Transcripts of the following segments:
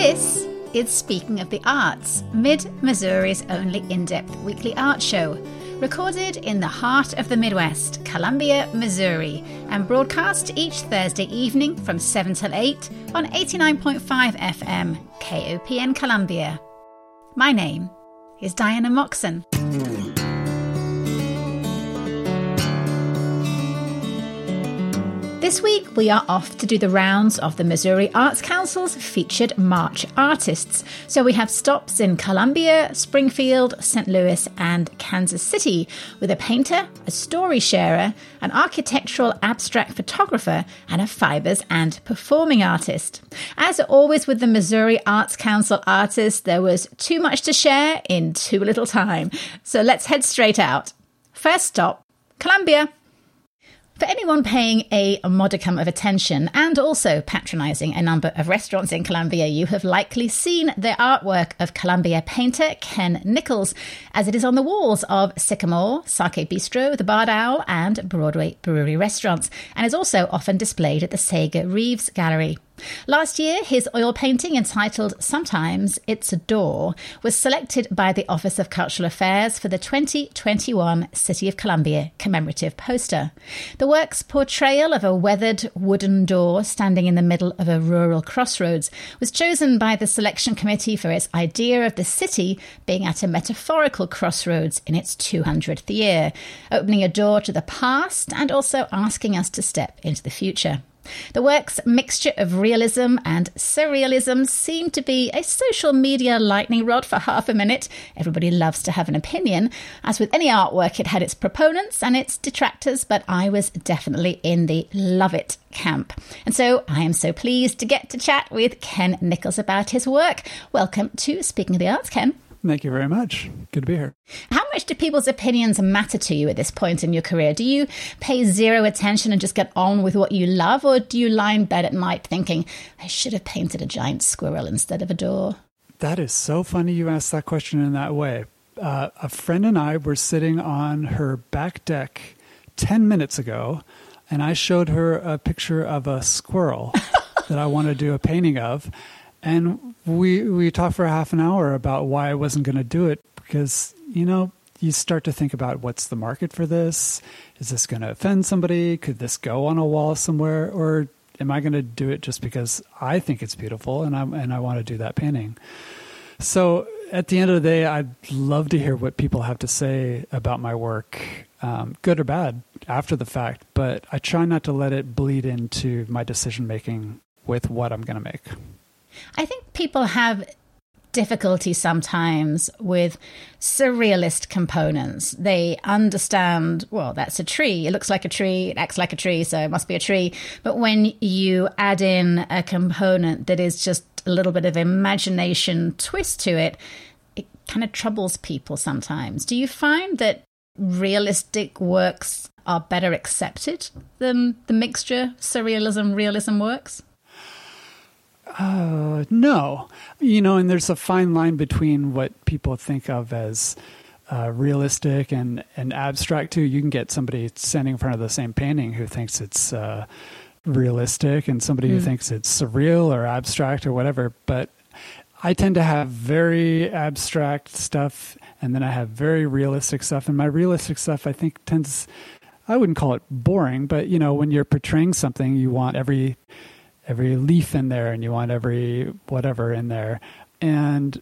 This is Speaking of the Arts, Mid Missouri's only in depth weekly art show, recorded in the heart of the Midwest, Columbia, Missouri, and broadcast each Thursday evening from 7 till 8 on 89.5 FM, KOPN Columbia. My name is Diana Moxon. This week, we are off to do the rounds of the Missouri Arts Council's featured March artists. So we have stops in Columbia, Springfield, St. Louis, and Kansas City with a painter, a story sharer, an architectural abstract photographer, and a fibers and performing artist. As always with the Missouri Arts Council artists, there was too much to share in too little time. So let's head straight out. First stop, Columbia. For anyone paying a modicum of attention and also patronising a number of restaurants in Columbia, you have likely seen the artwork of Columbia painter Ken Nichols, as it is on the walls of Sycamore, Sake Bistro, the Barred Owl, and Broadway Brewery restaurants, and is also often displayed at the Sager Braudis Gallery. Last year, his oil painting entitled Sometimes It's a Door was selected by the Office of Cultural Affairs for the 2021 City of Columbia commemorative poster. The work's portrayal of a weathered wooden door standing in the middle of a rural crossroads was chosen by the selection committee for its idea of the city being at a metaphorical crossroads in its 200th year, opening a door to the past and also asking us to step into the future. The work's mixture of realism and surrealism seemed to be a social media lightning rod for half a minute. Everybody loves to have an opinion. As with any artwork, it had its proponents and its detractors, but I was definitely in the love it camp. And so I am so pleased to get to chat with Ken Nichols about his work. Welcome to Speaking of the Arts, Ken. Thank you very much. Good to be here. How much do people's opinions matter to you at this point in your career? Do you pay zero attention and just get on with what you love, or do you lie in bed at night thinking, I should have painted a giant squirrel instead of a door? That is so funny you asked that question in that way. Uh, a friend and I were sitting on her back deck 10 minutes ago, and I showed her a picture of a squirrel that I want to do a painting of and we we talked for a half an hour about why I wasn't going to do it because you know you start to think about what's the market for this. Is this going to offend somebody? Could this go on a wall somewhere, or am I going to do it just because I think it's beautiful and I and I want to do that painting? So at the end of the day, I'd love to hear what people have to say about my work, um, good or bad, after the fact. But I try not to let it bleed into my decision making with what I'm going to make. I think people have difficulty sometimes with surrealist components. They understand, well, that's a tree. It looks like a tree. It acts like a tree, so it must be a tree. But when you add in a component that is just a little bit of imagination twist to it, it kind of troubles people sometimes. Do you find that realistic works are better accepted than the mixture surrealism realism works? Uh, no. You know, and there's a fine line between what people think of as uh, realistic and, and abstract, too. You can get somebody standing in front of the same painting who thinks it's uh, realistic and somebody mm. who thinks it's surreal or abstract or whatever. But I tend to have very abstract stuff and then I have very realistic stuff. And my realistic stuff, I think, tends, I wouldn't call it boring, but, you know, when you're portraying something, you want every every leaf in there and you want every whatever in there. And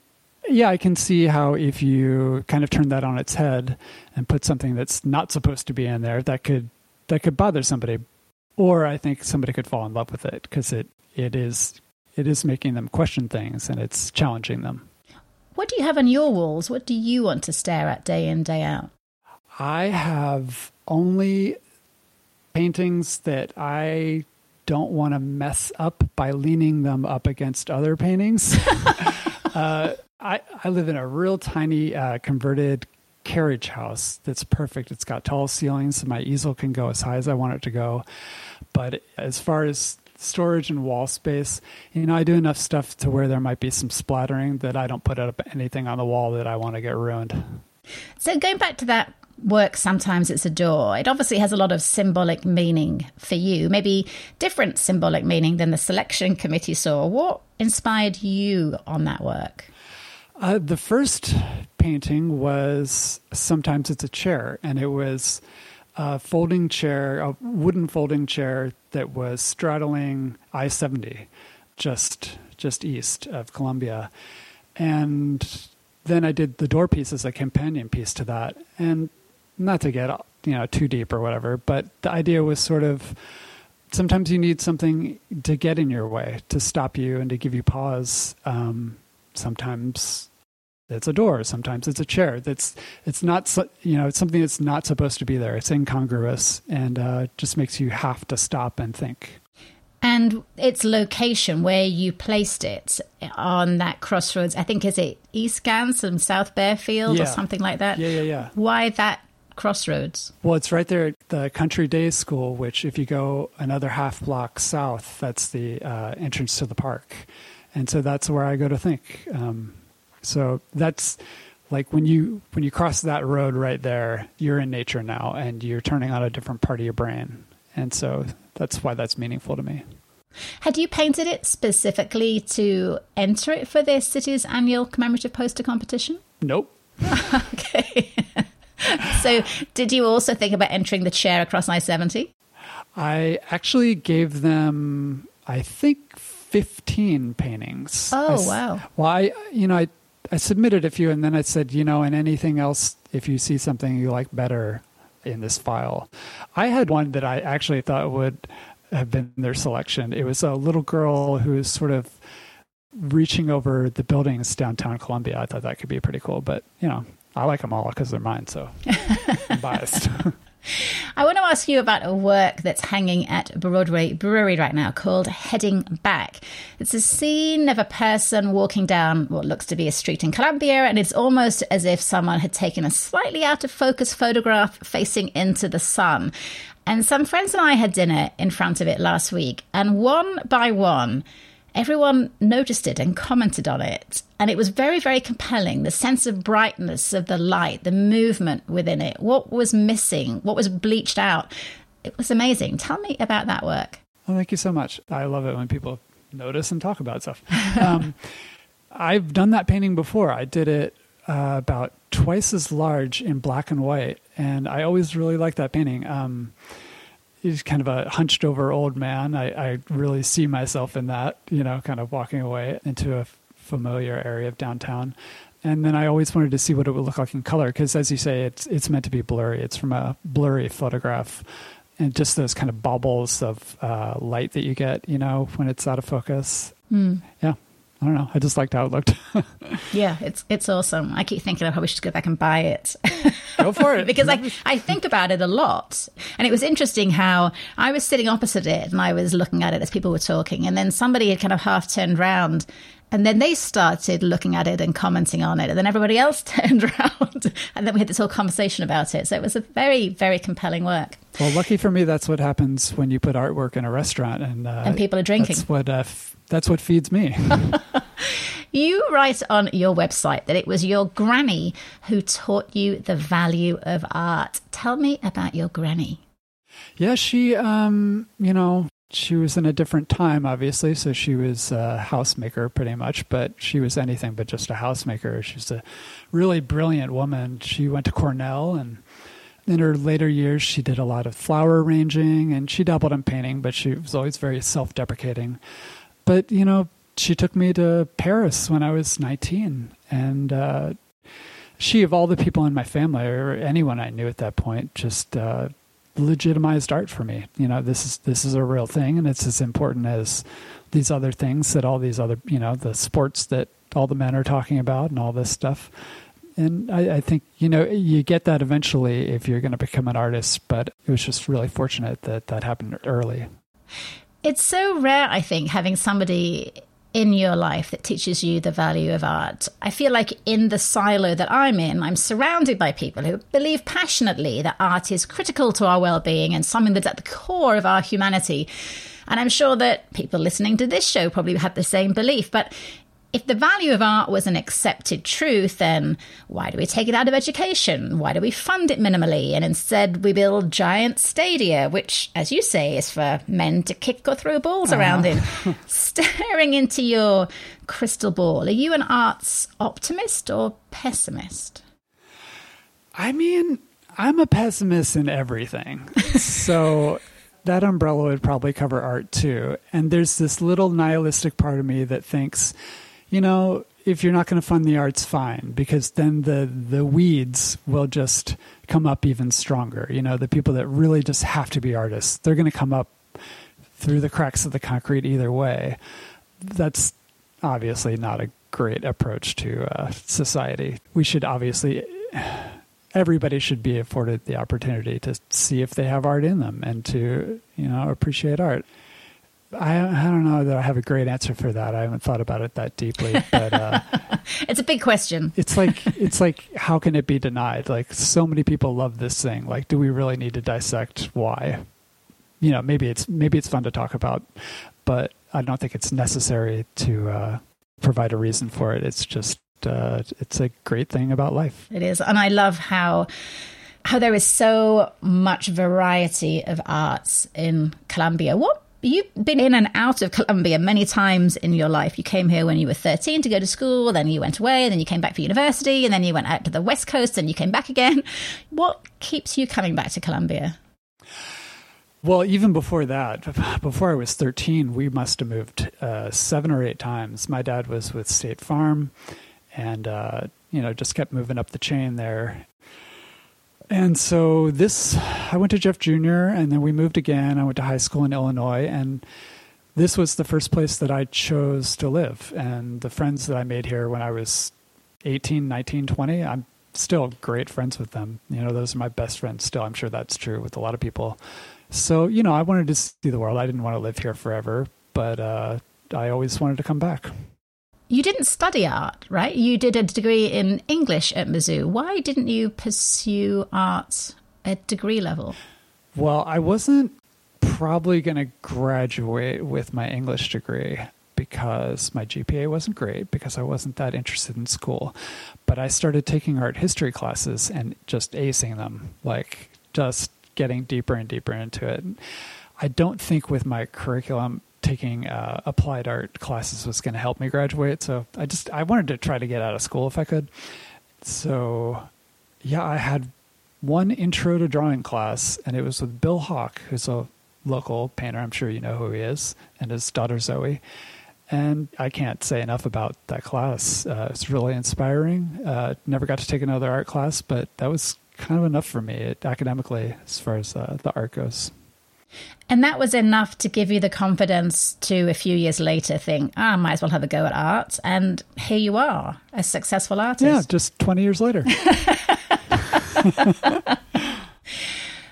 yeah, I can see how if you kind of turn that on its head and put something that's not supposed to be in there, that could that could bother somebody. Or I think somebody could fall in love with it because it it is it is making them question things and it's challenging them. What do you have on your walls? What do you want to stare at day in day out? I have only paintings that I don't want to mess up by leaning them up against other paintings. uh, I, I live in a real tiny uh, converted carriage house that's perfect. It's got tall ceilings, so my easel can go as high as I want it to go. But as far as storage and wall space, you know, I do enough stuff to where there might be some splattering that I don't put up anything on the wall that I want to get ruined. So going back to that work sometimes it's a door. It obviously has a lot of symbolic meaning for you, maybe different symbolic meaning than the selection committee saw. What inspired you on that work? Uh, the first painting was sometimes it's a chair, and it was a folding chair, a wooden folding chair that was straddling I seventy, just just east of Columbia, and then I did the door piece as a companion piece to that, and not to get you know too deep or whatever, but the idea was sort of sometimes you need something to get in your way to stop you and to give you pause. Um, sometimes it's a door sometimes it's a chair. That's it's not you know it's something that's not supposed to be there. It's incongruous and uh, just makes you have to stop and think. And its location where you placed it on that crossroads i think is it east gans and south bearfield yeah. or something like that? Yeah yeah yeah. Why that crossroads well it's right there at the country day school which if you go another half block south that's the uh, entrance to the park and so that's where i go to think um, so that's like when you when you cross that road right there, you're in nature now, and you're turning on a different part of your brain, and so that's why that's meaningful to me. Had you painted it specifically to enter it for this city's annual commemorative poster competition? Nope. okay. so, did you also think about entering the chair across I 70? I actually gave them, I think, 15 paintings. Oh, I, wow. Well, I, you know, I I submitted a few, and then I said, you know, and anything else, if you see something you like better in this file. I had one that I actually thought would have been their selection. It was a little girl who was sort of reaching over the buildings downtown Columbia. I thought that could be pretty cool, but you know, I like them all because they're mine, so I'm biased. I want to ask you about a work that's hanging at Broadway Brewery right now called Heading Back. It's a scene of a person walking down what looks to be a street in Columbia, and it's almost as if someone had taken a slightly out of focus photograph facing into the sun. And some friends and I had dinner in front of it last week, and one by one, everyone noticed it and commented on it. And it was very, very compelling. The sense of brightness of the light, the movement within it, what was missing, what was bleached out. It was amazing. Tell me about that work. Well, thank you so much. I love it when people notice and talk about stuff. um, I've done that painting before. I did it uh, about twice as large in black and white, and I always really liked that painting. Um, he's kind of a hunched over old man. I, I really see myself in that, you know, kind of walking away into a familiar area of downtown. And then I always wanted to see what it would look like in color because, as you say, it's it's meant to be blurry. It's from a blurry photograph, and just those kind of bubbles of uh, light that you get, you know, when it's out of focus. Mm. Yeah, I don't know. I just liked how it looked. yeah, it's it's awesome. I keep thinking I probably should go back and buy it. Go for it. because I, I think about it a lot. And it was interesting how I was sitting opposite it and I was looking at it as people were talking. And then somebody had kind of half turned around and then they started looking at it and commenting on it. And then everybody else turned around. and then we had this whole conversation about it. So it was a very, very compelling work. Well, lucky for me, that's what happens when you put artwork in a restaurant and, uh, and people are drinking. That's what, uh, f- that's what feeds me. You write on your website that it was your granny who taught you the value of art. Tell me about your granny. Yeah, she, um, you know, she was in a different time, obviously. So she was a housemaker pretty much, but she was anything but just a housemaker. She's a really brilliant woman. She went to Cornell and in her later years, she did a lot of flower arranging and she dabbled in painting, but she was always very self deprecating. But, you know, she took me to Paris when I was 19. And uh, she, of all the people in my family or anyone I knew at that point, just uh, legitimized art for me. You know, this is this is a real thing, and it's as important as these other things that all these other, you know, the sports that all the men are talking about and all this stuff. And I, I think you know you get that eventually if you're going to become an artist. But it was just really fortunate that that happened early. It's so rare, I think, having somebody in your life that teaches you the value of art. I feel like in the silo that I'm in, I'm surrounded by people who believe passionately that art is critical to our well being and something that's at the core of our humanity. And I'm sure that people listening to this show probably have the same belief. But if the value of art was an accepted truth, then why do we take it out of education? Why do we fund it minimally? And instead, we build giant stadia, which, as you say, is for men to kick or throw balls around in. Staring into your crystal ball, are you an arts optimist or pessimist? I mean, I'm a pessimist in everything. so that umbrella would probably cover art too. And there's this little nihilistic part of me that thinks, you know, if you're not going to fund the arts, fine, because then the the weeds will just come up even stronger. You know, the people that really just have to be artists, they're going to come up through the cracks of the concrete either way. That's obviously not a great approach to uh, society. We should obviously everybody should be afforded the opportunity to see if they have art in them and to you know appreciate art. I, I don't know that I have a great answer for that. I haven't thought about it that deeply, but uh, it's a big question. It's like it's like how can it be denied? Like so many people love this thing. Like, do we really need to dissect why? You know, maybe it's maybe it's fun to talk about, but I don't think it's necessary to uh, provide a reason for it. It's just uh, it's a great thing about life. It is, and I love how how there is so much variety of arts in Columbia. What you've been in and out of Columbia many times in your life. You came here when you were 13 to go to school, then you went away, then you came back for university, and then you went out to the West Coast and you came back again. What keeps you coming back to Columbia? Well, even before that, before I was 13, we must have moved uh, seven or eight times. My dad was with State Farm and uh, you know just kept moving up the chain there. And so this, I went to Jeff Junior, and then we moved again. I went to high school in Illinois, and this was the first place that I chose to live. And the friends that I made here when I was 18, 19, 20, I'm still great friends with them. You know, those are my best friends still. I'm sure that's true with a lot of people. So, you know, I wanted to see the world. I didn't want to live here forever, but uh, I always wanted to come back you didn't study art, right? You did a degree in English at Mizzou. Why didn't you pursue arts at degree level? Well, I wasn't probably going to graduate with my English degree because my GPA wasn't great, because I wasn't that interested in school. But I started taking art history classes and just acing them, like just getting deeper and deeper into it. I don't think with my curriculum taking uh, applied art classes was going to help me graduate. So I just I wanted to try to get out of school if I could. So yeah, I had one intro to drawing class, and it was with Bill Hawk, who's a local painter. I'm sure you know who he is, and his daughter Zoe. And I can't say enough about that class. Uh, it's really inspiring. Uh, never got to take another art class, but that was kind of enough for me academically as far as uh, the art goes. And that was enough to give you the confidence to a few years later think, ah, I might as well have a go at art. And here you are, a successful artist. Yeah, just 20 years later.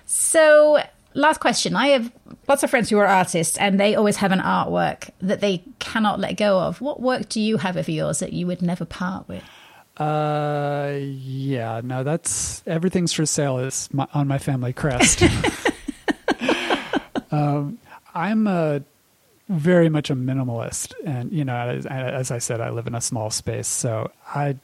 so, last question. I have lots of friends who are artists and they always have an artwork that they cannot let go of. What work do you have of yours that you would never part with? Uh, yeah, no, that's everything's for sale is my, on my family crest. Um, I'm a very much a minimalist, and you know, as, as, I said, I live in a small space, so I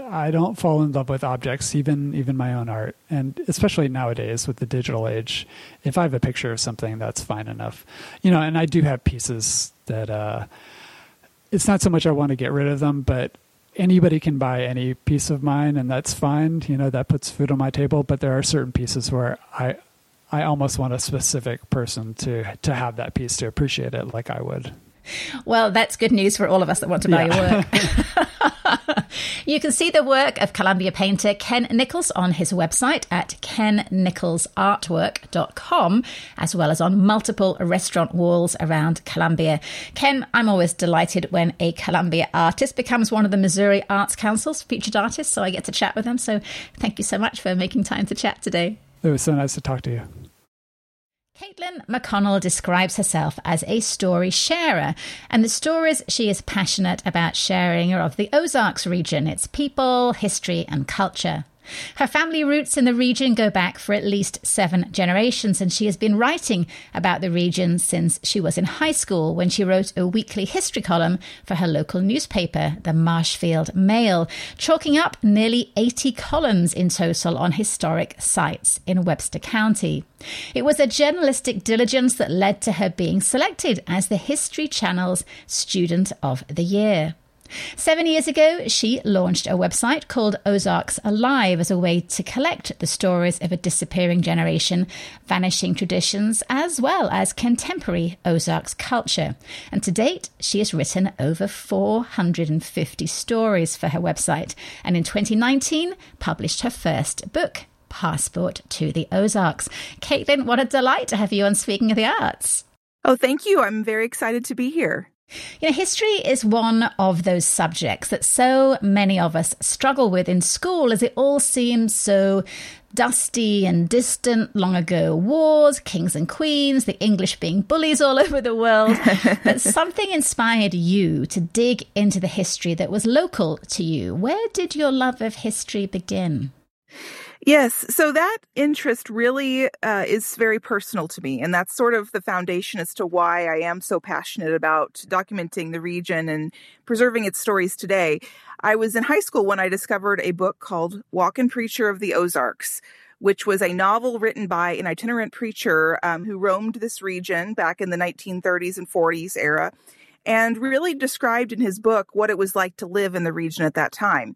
I don't fall in love with objects, even even my own art, and especially nowadays with the digital age. If I have a picture of something, that's fine enough, you know. And I do have pieces that uh, it's not so much I want to get rid of them, but anybody can buy any piece of mine, and that's fine. You know, that puts food on my table. But there are certain pieces where I I almost want a specific person to to have that piece to appreciate it like I would. Well, that's good news for all of us that want to buy yeah. your work. you can see the work of Columbia painter Ken Nichols on his website at kennicholsartwork.com, as well as on multiple restaurant walls around Columbia. Ken, I'm always delighted when a Columbia artist becomes one of the Missouri Arts Council's featured artists, so I get to chat with them. So thank you so much for making time to chat today. It was so nice to talk to you. Kaitlyn McConnell describes herself as a story sharer, and the stories she is passionate about sharing are of the Ozarks region, its people, history, and culture. Her family roots in the region go back for at least seven generations, and she has been writing about the region since she was in high school when she wrote a weekly history column for her local newspaper, the Marshfield Mail, chalking up nearly 80 columns in total on historic sites in Webster County. It was a journalistic diligence that led to her being selected as the History Channel's Student of the Year. Seven years ago, she launched a website called Ozarks Alive as a way to collect the stories of a disappearing generation, vanishing traditions, as well as contemporary Ozarks culture. And to date, she has written over 450 stories for her website, and in 2019 published her first book, Passport to the Ozarks. Kaitlyn, what a delight to have you on Speaking of the Arts. Oh, thank you. I'm very excited to be here. You know, history is one of those subjects that so many of us struggle with in school as it all seems so dusty and distant long ago wars, kings and queens, the English being bullies all over the world. but something inspired you to dig into the history that was local to you. Where did your love of history begin? Yes. So that interest really uh, is very personal to me. And that's sort of the foundation as to why I am so passionate about documenting the region and preserving its stories today. I was in high school when I discovered a book called Walkin' Preacher of the Ozarks, which was a novel written by an itinerant preacher um, who roamed this region back in the 1930s and 40s era and really described in his book what it was like to live in the region at that time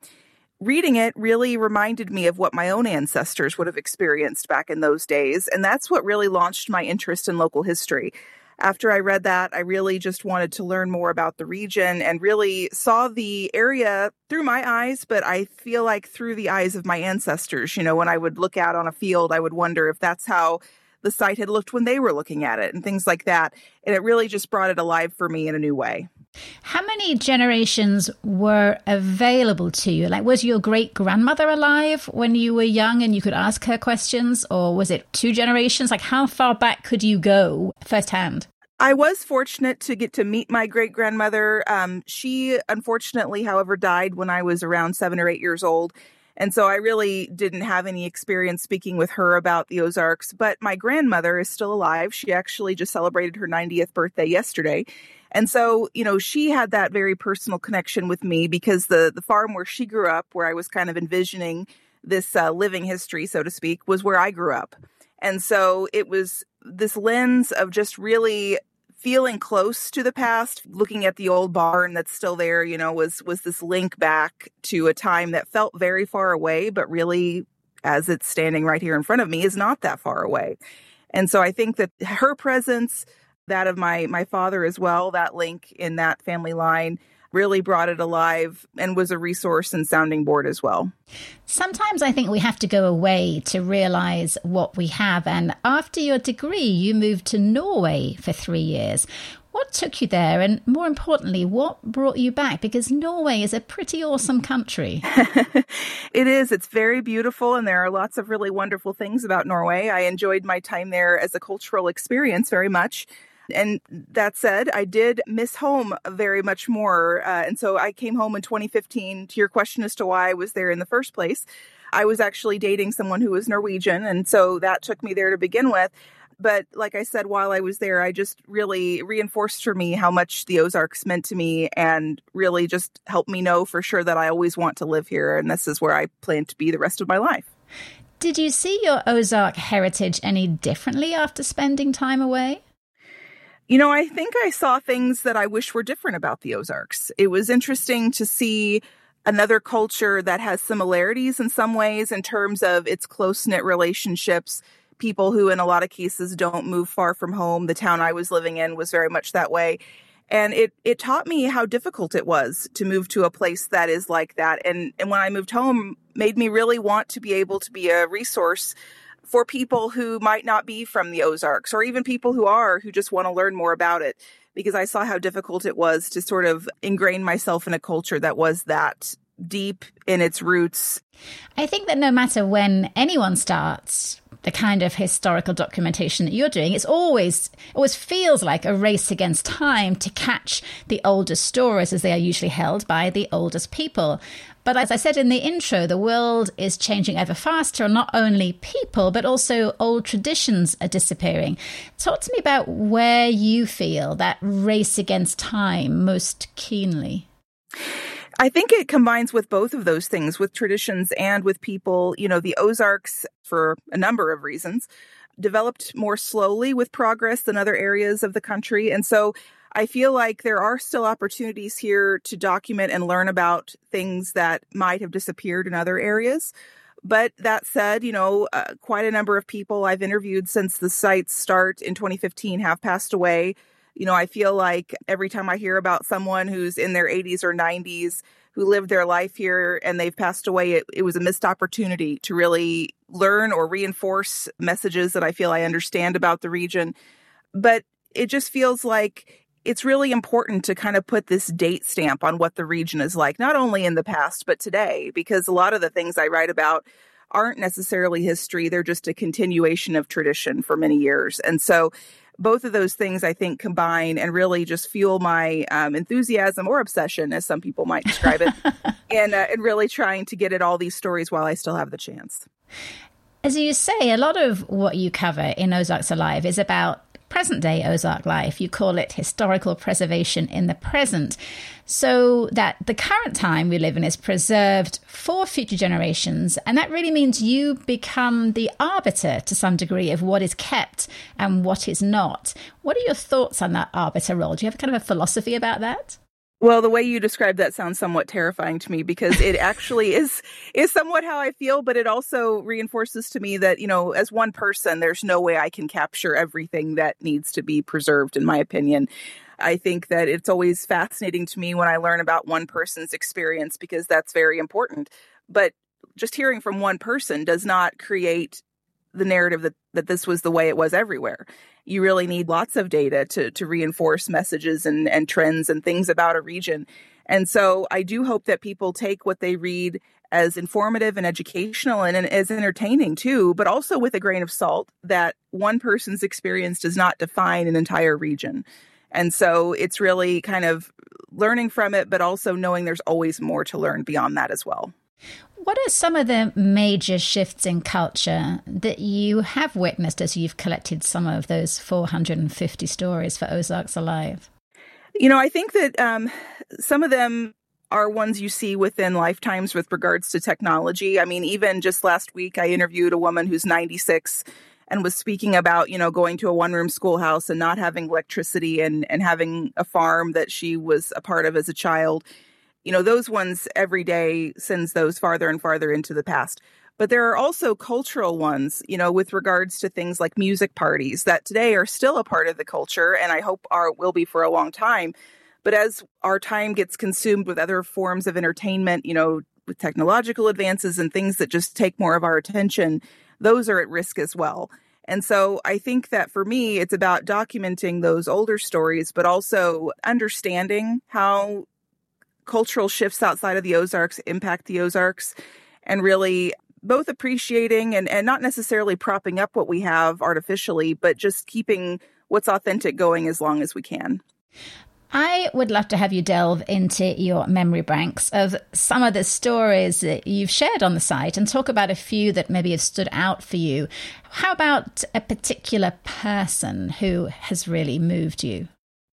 reading it really reminded me of what my own ancestors would have experienced back in those days. And that's what really launched my interest in local history. After I read that, I really just wanted to learn more about the region and really saw the area through my eyes, but I feel like through the eyes of my ancestors. You know, when I would look out on a field, I would wonder if that's how the site had looked when they were looking at it and things like that. And it really just brought it alive for me in a new way. How many generations were available to you? Like, was your great grandmother alive when you were young and you could ask her questions? Or was it two generations? Like, how far back could you go firsthand? I was fortunate to get to meet my great grandmother. Um, she unfortunately, however, died when I was around seven or eight years old. And so I really didn't have any experience speaking with her about the Ozarks. But my grandmother is still alive. She actually just celebrated her 90th birthday yesterday. And so, you know, she had that very personal connection with me because the the farm where she grew up, where I was kind of envisioning this uh, living history, so to speak, was where I grew up. And so it was this lens of just really feeling close to the past, looking at the old barn that's still there, you know, was was this link back to a time that felt very far away, but really as it's standing right here in front of me is not that far away. And so I think that her presence that of my my father as well that link in that family line really brought it alive and was a resource and sounding board as well. Sometimes I think we have to go away to realize what we have. And after your degree, you moved to Norway for three years. What took you there? And more importantly, what brought you back? Because Norway is a pretty awesome country. it is. It's very beautiful, and there are lots of really wonderful things about Norway. I enjoyed my time there as a cultural experience very much. And that said, I did miss home very much more. Uh, and so I came home in 2015 to your question as to why I was there in the first place. I was actually dating someone who was Norwegian. And so that took me there to begin with. But like I said, while I was there, I just really reinforced for me how much the Ozarks meant to me and really just helped me know for sure that I always want to live here. And this is where I plan to be the rest of my life. Did you see your Ozark heritage any differently after spending time away? You know, I think I saw things that I wish were different about the Ozarks. It was interesting to see another culture that has similarities in some ways in terms of its close knit relationships. People who, in a lot of cases, don't move far from home. The town I was living in was very much that way. And it, it taught me how difficult it was to move to a place that is like that. And, and when I moved home, made me really want to be able to be a resource for people who might not be from the Ozarks or even people who are who just want to learn more about it because I saw how difficult it was to sort of ingrain myself in a culture that was that deep in its roots. I think that no matter when anyone starts, the kind of historical documentation that you're doing, it's always always feels like a race against time to catch the oldest stories as they are usually held by the oldest people. But as I said in the intro, the world is changing ever faster, and not only people, but also old traditions are disappearing. Talk to me about where you feel that race against time most keenly. I think it combines with both of those things, with traditions and with people. You know, the Ozarks, for a number of reasons, developed more slowly with progress than other areas of the country. And so I feel like there are still opportunities here to document and learn about things that might have disappeared in other areas. But that said, you know, uh, quite a number of people I've interviewed since the site's start in 2015 have passed away. You know, I feel like every time I hear about someone who's in their 80s or 90s who lived their life here and they've passed away, it, it was a missed opportunity to really learn or reinforce messages that I feel I understand about the region. But it just feels like it's really important to kind of put this date stamp on what the region is like, not only in the past, but today, because a lot of the things I write about aren't necessarily history. They're just a continuation of tradition for many years. And so both of those things I think combine and really just fuel my um, enthusiasm or obsession, as some people might describe it, and uh, and really trying to get at all these stories while I still have the chance. As you say, a lot of what you cover in Ozarks Alive is about present day Ozark life. You call it historical preservation in the present, so that the current time we live in is preserved for future generations. And that really means you become the arbiter to some degree of what is kept and what is not. What are your thoughts on that arbiter role? Do you have kind of a philosophy about that? Well, the way you describe that sounds somewhat terrifying to me because it actually is is somewhat how I feel, but it also reinforces to me that, you know, as one person, there's no way I can capture everything that needs to be preserved in my opinion. I think that it's always fascinating to me when I learn about one person's experience because that's very important. But just hearing from one person does not create the narrative that, that this was the way it was everywhere you really need lots of data to to reinforce messages and and trends and things about a region. And so I do hope that people take what they read as informative and educational and, and as entertaining too, but also with a grain of salt that one person's experience does not define an entire region. And so it's really kind of learning from it, but also knowing there's always more to learn beyond that as well. What are some of the major shifts in culture that you have witnessed as you've collected some of those 450 stories for Ozarks Alive? You know, I think that um, some of them are ones you see within lifetimes with regards to technology. I mean, even just last week, I interviewed a woman who's 96 and was speaking about, you know, going to a one room schoolhouse and not having electricity and, and having a farm that she was a part of as a child you know, those ones every day sends those farther and farther into the past. But there are also cultural ones, you know, with regards to things like music parties that today are still a part of the culture and I hope are will be for a long time. But as our time gets consumed with other forms of entertainment, you know, with technological advances and things that just take more of our attention, those are at risk as well. And so I think that for me, it's about documenting those older stories, but also understanding how cultural shifts outside of the Ozarks impact the Ozarks and really both appreciating and, and not necessarily propping up what we have artificially, but just keeping what's authentic going as long as we can. I would love to have you delve into your memory banks of some of the stories that you've shared on the site and talk about a few that maybe have stood out for you. How about a particular person who has really moved you?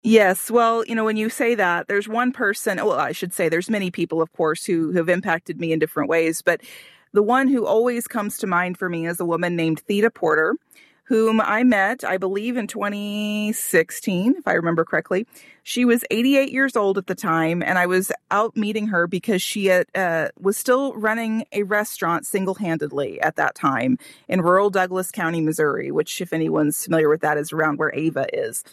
Yes. Well, you know, when you say that, there's one person, well, I should say there's many people, of course, who have impacted me in different ways, but the one who always comes to mind for me is a woman named Theda Porter, whom I met, I believe, in 2016, if I remember correctly. She was 88 years old at the time, and I was out meeting her because she had, uh, was still running a restaurant single handedly at that time in rural Douglas County, Missouri, which, if anyone's familiar with that, is around where Ava is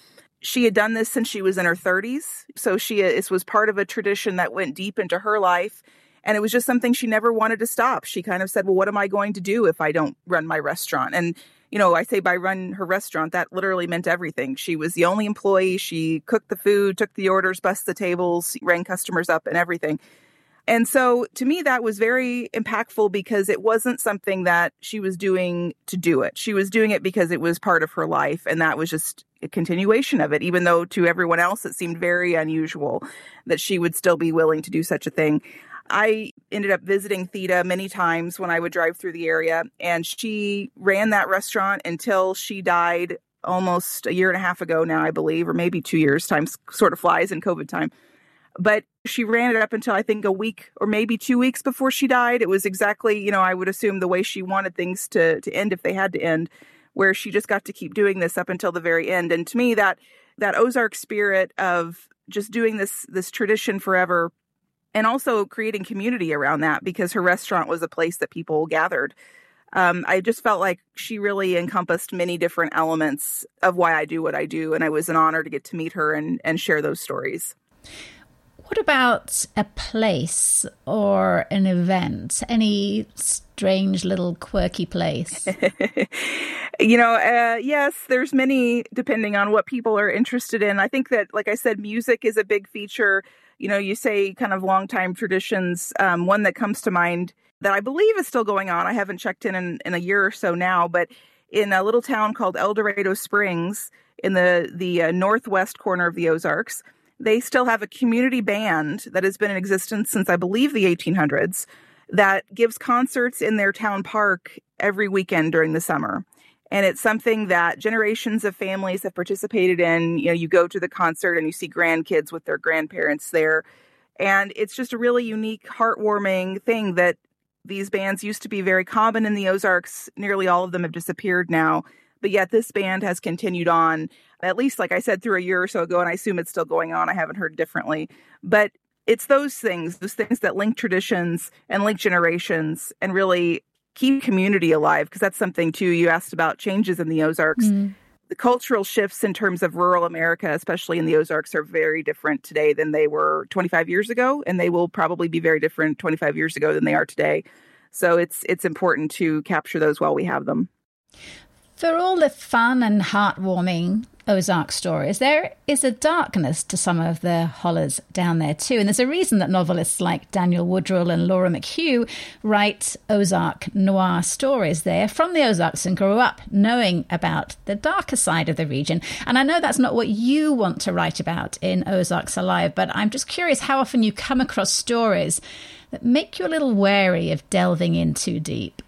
she had done this since she was in her 30s. So she this was part of a tradition that went deep into her life. And it was just something she never wanted to stop. She kind of said, Well, what am I going to do if I don't run my restaurant? And, you know, I say by run her restaurant, that literally meant everything. She was the only employee. She cooked the food, took the orders, bussed the tables, rang customers up, and everything. And so to me, that was very impactful because it wasn't something that she was doing to do it. She was doing it because it was part of her life. And that was just a continuation of it, even though to everyone else it seemed very unusual that she would still be willing to do such a thing. I ended up visiting Theda many times when I would drive through the area, and she ran that restaurant until she died almost a year and a half ago now, I believe, or maybe two years. Time sort of flies in COVID time. But she ran it up until I think a week or maybe two weeks before she died. It was exactly, you know, I would assume the way she wanted things to to end if they had to end, where she just got to keep doing this up until the very end. And to me, that that Ozark spirit of just doing this this tradition forever and also creating community around that because her restaurant was a place that people gathered. Um, I just felt like she really encompassed many different elements of why I do what I do, and it was an honor to get to meet her and, and share those stories. What about a place or an event? Any strange little quirky place? you know, uh, yes, there's many depending on what people are interested in. I think that, like I said, music is a big feature. You know, you say kind of long time traditions. Um, one that comes to mind that I believe is still going on. I haven't checked in, in in a year or so now, but in a little town called El Dorado Springs in the the uh, northwest corner of the Ozarks they still have a community band that has been in existence since I believe the 1800s that gives concerts in their town park every weekend during the summer. And it's something that generations of families have participated in. You know, you go to the concert and you see grandkids with their grandparents there. And it's just a really unique, heartwarming thing that these bands used to be very common in the Ozarks. Nearly all of them have disappeared now. But yet this band has continued on at least like I said through a year or so ago, and I assume it's still going on. I haven't heard differently, but it's those things, those things that link traditions and link generations and really keep community alive. Because that's something too. You asked about changes in the Ozarks. Mm. The cultural shifts in terms of rural America, especially in the Ozarks, are very different today than they were 25 years ago, and they will probably be very different 25 years ago than they are today. So it's it's important to capture those while we have them. For all the fun and heartwarming Ozark stories, there is a darkness to some of the hollers down there too. And there's a reason that novelists like Daniel Woodrell and Laura McHugh write Ozark noir stories there from the Ozarks and grew up knowing about the darker side of the region. And I know that's not what you want to write about in Ozarks Alive, but I'm just curious how often you come across stories that make you a little wary of delving in too deep.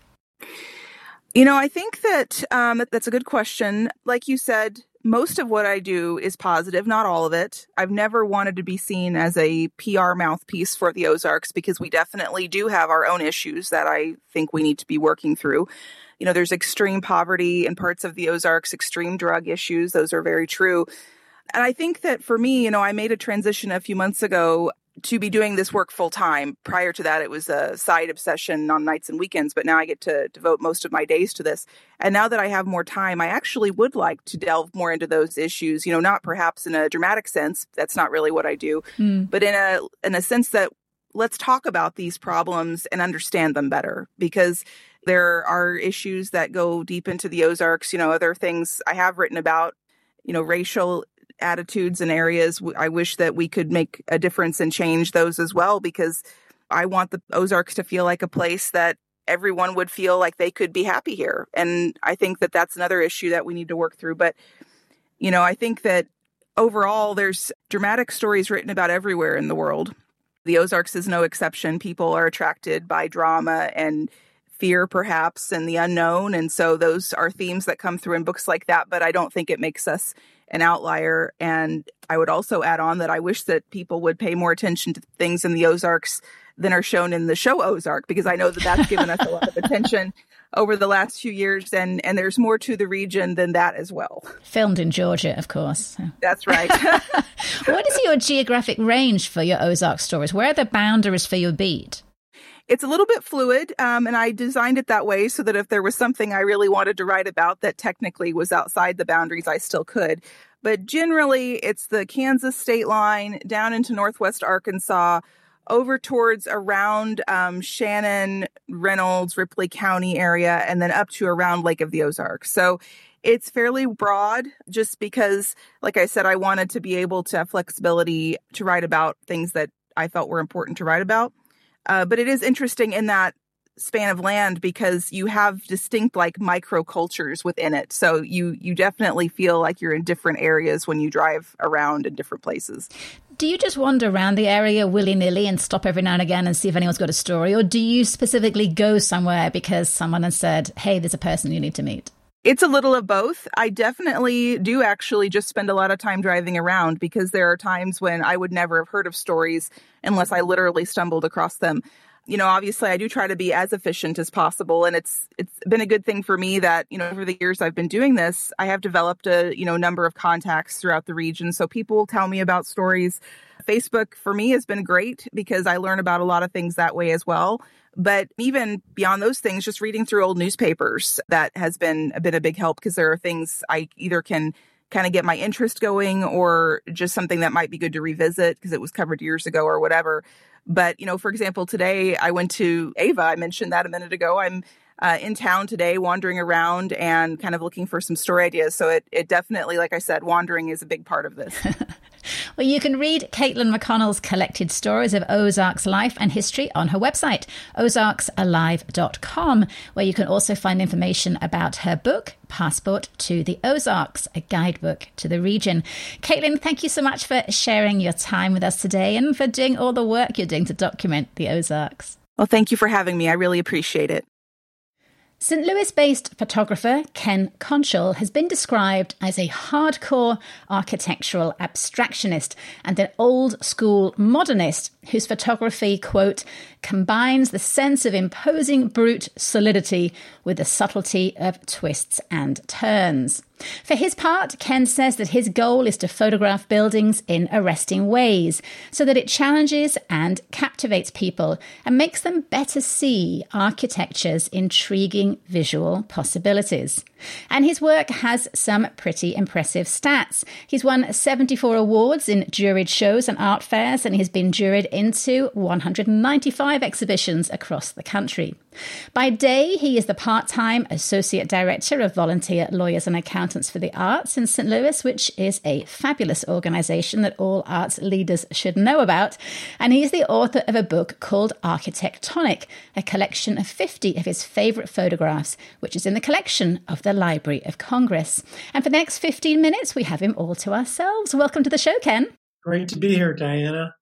You know, I think that um, that's a good question. Like you said, most of what I do is positive, not all of it. I've never wanted to be seen as a PR mouthpiece for the Ozarks because we definitely do have our own issues that I think we need to be working through. You know, there's extreme poverty in parts of the Ozarks, extreme drug issues. Those are very true. And I think that for me, you know, I made a transition a few months ago to be doing this work full time. Prior to that, it was a side obsession on nights and weekends, but now I get to devote most of my days to this. And now that I have more time, I actually would like to delve more into those issues, you know, not perhaps in a dramatic sense. That's not really what I do, mm. but in a, in a sense that let's talk about these problems and understand them better because there are issues that go deep into the Ozarks, you know, other things I have written about, you know, racial attitudes and areas. I wish that we could make a difference and change those as well because I want the Ozarks to feel like a place that everyone would feel like they could be happy here. And I think that that's another issue that we need to work through. But, you know, I think that overall there's dramatic stories written about everywhere in the world. The Ozarks is no exception. People are attracted by drama and fear, perhaps, and the unknown. And so those are themes that come through in books like that. But I don't think it makes us an outlier. And I would also add on that I wish that people would pay more attention to things in the Ozarks than are shown in the show Ozark, because I know that that's given us a lot of attention over the last few years. And, and there's more to the region than that as well. Filmed in Georgia, of course. That's right. what is your geographic range for your Ozark stories? Where are the boundaries for your beat? It's a little bit fluid, um, and I designed it that way so that if there was something I really wanted to write about that technically was outside the boundaries, I still could. But generally, it's the Kansas state line down into northwest Arkansas, over towards around um, Shannon, Reynolds, Ripley County area, and then up to around Lake of the Ozarks. So it's fairly broad just because, like I said, I wanted to be able to have flexibility to write about things that I felt were important to write about. Uh, but it is interesting in that span of land because you have distinct like microcultures within it. So you you definitely feel like you're in different areas when you drive around in different places. Do you just wander around the area willy nilly and stop every now and again and see if anyone's got a story, or do you specifically go somewhere because someone has said, "Hey, there's a person you need to meet"? It's a little of both. I definitely do actually just spend a lot of time driving around because there are times when I would never have heard of stories unless I literally stumbled across them. You know, obviously I do try to be as efficient as possible and it's it's been a good thing for me that, you know, over the years I've been doing this, I have developed a, you know, number of contacts throughout the region. So people tell me about stories. Facebook for me has been great because I learn about a lot of things that way as well. But even beyond those things, just reading through old newspapers that has been a bit a big help because there are things I either can kind of get my interest going or just something that might be good to revisit because it was covered years ago or whatever. But, you know, for example, today I went to Ava. I mentioned that a minute ago. I'm uh, in town today, wandering around and kind of looking for some story ideas. So it, it definitely, like I said, wandering is a big part of this. well, you can read Kaitlyn McConnell's collected stories of Ozarks life and history on her website, ozarksalive.com, where you can also find information about her book, Passport to the Ozarks, a guidebook to the region. Kaitlyn, thank you so much for sharing your time with us today and for doing all the work you're doing to document the Ozarks. Well, thank you for having me. I really appreciate it. St. Louis based photographer Ken Konchel has been described as a hardcore architectural abstractionist and an old school modernist whose photography, quote, combines the sense of imposing brute solidity with the subtlety of twists and turns. For his part, Ken says that his goal is to photograph buildings in arresting ways so that it challenges and captivates people and makes them better see architecture's intriguing visual possibilities. And his work has some pretty impressive stats. He's won 74 awards in juried shows and art fairs, and he's been juried into 195 exhibitions across the country. By day, he is the part time Associate Director of Volunteer Lawyers and Accountants for the Arts in St. Louis, which is a fabulous organization that all arts leaders should know about. And he is the author of a book called Architectonic, a collection of 50 of his favorite photographs, which is in the collection of the Library of Congress. And for the next 15 minutes, we have him all to ourselves. Welcome to the show, Ken. Great to be here, Diana.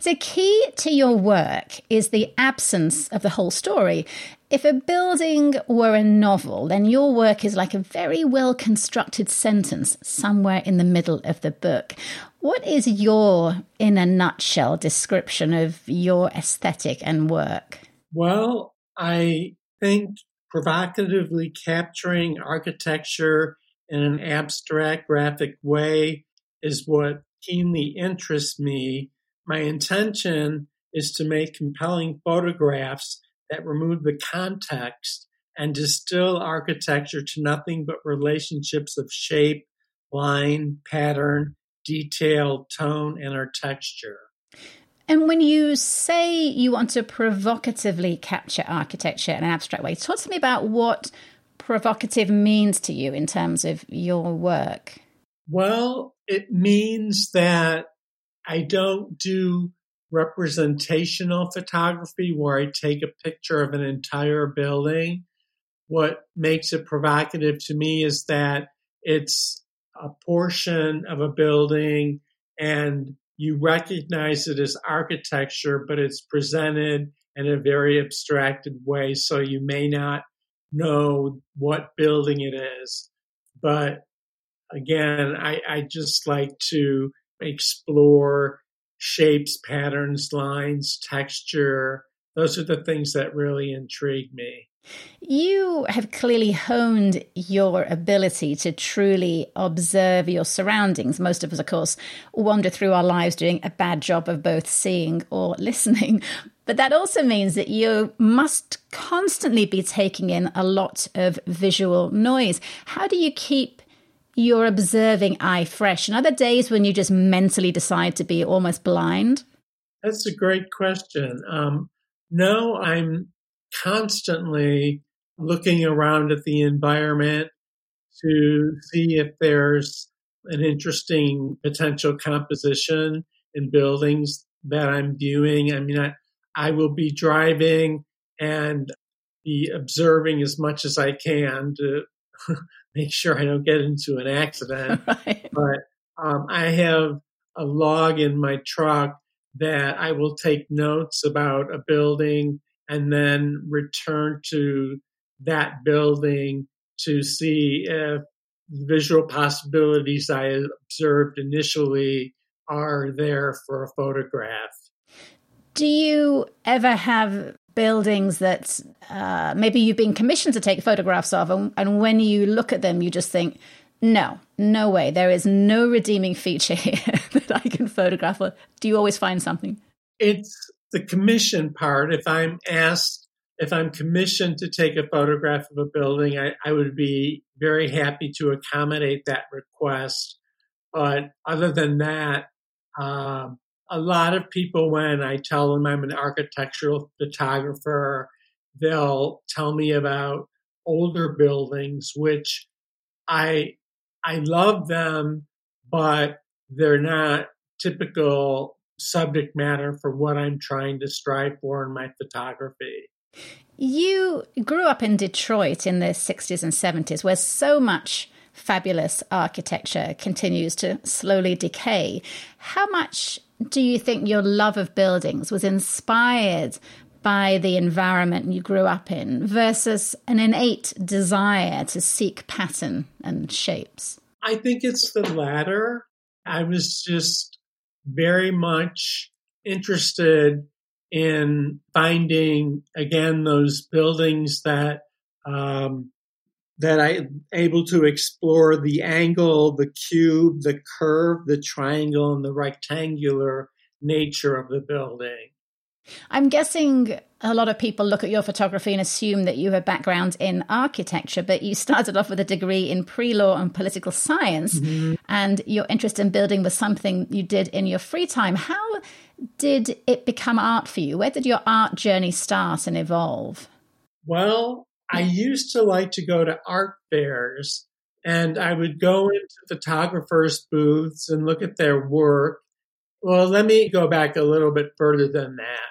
So, key to your work is the absence of the whole story. If a building were a novel, then your work is like a very well constructed sentence somewhere in the middle of the book. What is your, in a nutshell, description of your aesthetic and work? Well, I think provocatively capturing architecture in an abstract graphic way is what keenly interests me. My intention is to make compelling photographs that remove the context and distill architecture to nothing but relationships of shape, line, pattern, detail, tone, and our texture. And when you say you want to provocatively capture architecture in an abstract way, talk to me about what provocative means to you in terms of your work. Well, it means that I don't do representational photography where I take a picture of an entire building. What makes it provocative to me is that it's a portion of a building and you recognize it as architecture, but it's presented in a very abstracted way. So you may not know what building it is. But again, I, I just like to explore shapes, patterns, lines, texture. Those are the things that really intrigue me. You have clearly honed your ability to truly observe your surroundings. Most of us, of course, wander through our lives doing a bad job of both seeing or listening. But that also means that you must constantly be taking in a lot of visual noise. How do you keep your observing eye fresh? And are there days when you just mentally decide to be almost blind? That's a great question. Um, no, I'm constantly looking around at the environment to see if there's an interesting potential composition in buildings that I'm viewing. I mean, I, I will be driving and be observing as much as I can to make sure I don't get into an accident. right. But um, I have a log in my truck that I will take notes about a building and then return to that building to see if visual possibilities I observed initially are there for a photograph. Do you ever have buildings that uh, maybe you've been commissioned to take photographs of, and, and when you look at them, you just think, no, no way. There is no redeeming feature here that I can photograph. Do you always find something? It's the commission part. If I'm asked, if I'm commissioned to take a photograph of a building, I, I would be very happy to accommodate that request. But other than that, um, a lot of people, when I tell them I'm an architectural photographer, they'll tell me about older buildings, which I I love them, but they're not typical subject matter for what I'm trying to strive for in my photography. You grew up in Detroit in the 60s and 70s, where so much fabulous architecture continues to slowly decay. How much do you think your love of buildings was inspired by the environment you grew up in versus an innate desire to seek pattern and shapes? I think it's the latter. I was just very much interested in finding again those buildings that um, that I able to explore the angle, the cube, the curve, the triangle, and the rectangular nature of the building. I'm guessing a lot of people look at your photography and assume that you have a background in architecture, but you started off with a degree in pre-law and political science, mm-hmm. and your interest in building was something you did in your free time. How did it become art for you? Where did your art journey start and evolve? Well, I used to like to go to art fairs and I would go into photographers' booths and look at their work. Well, let me go back a little bit further than that.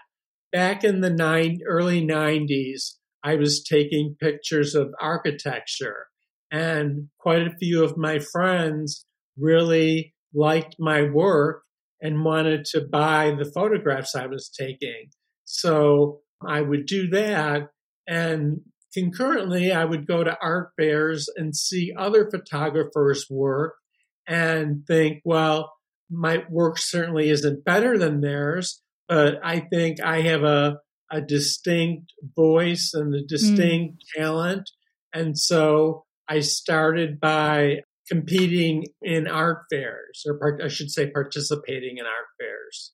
Back in the nine, early 90s, I was taking pictures of architecture, and quite a few of my friends really liked my work and wanted to buy the photographs I was taking. So I would do that. And concurrently, I would go to art fairs and see other photographers' work and think, well, my work certainly isn't better than theirs, but I think I have a, a distinct voice and a distinct mm. talent. And so I started by competing in art fairs, or part, I should say, participating in art fairs.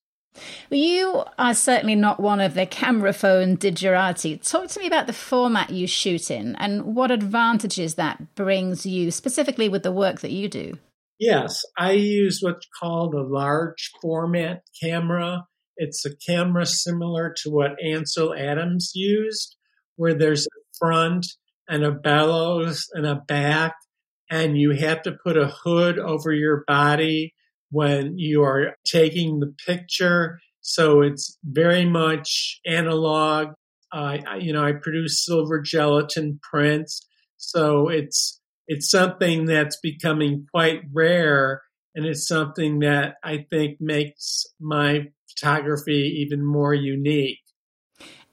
You are certainly not one of the camera phone digerati. Talk to me about the format you shoot in and what advantages that brings you, specifically with the work that you do. Yes, I use what's called a large format camera. It's a camera similar to what Ansel Adams used, where there's a front and a bellows and a back, and you have to put a hood over your body when you are taking the picture. So it's very much analog. Uh, you know, I produce silver gelatin prints. So it's, it's something that's becoming quite rare. And it's something that I think makes my photography even more unique.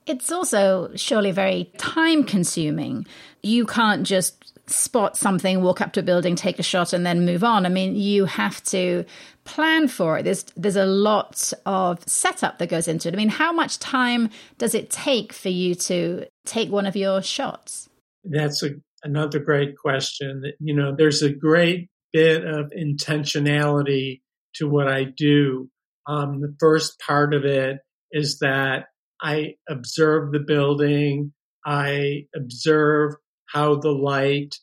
It's also surely very time consuming. You can't just spot something, walk up to a building, take a shot, and then move on. I mean, you have to plan for it. There's there's a lot of setup that goes into it. I mean, how much time does it take for you to take one of your shots? That's a, another great question. You know, there's a great bit of intentionality to what I do. Um, the first part of it is that I observe the building. I observe how the light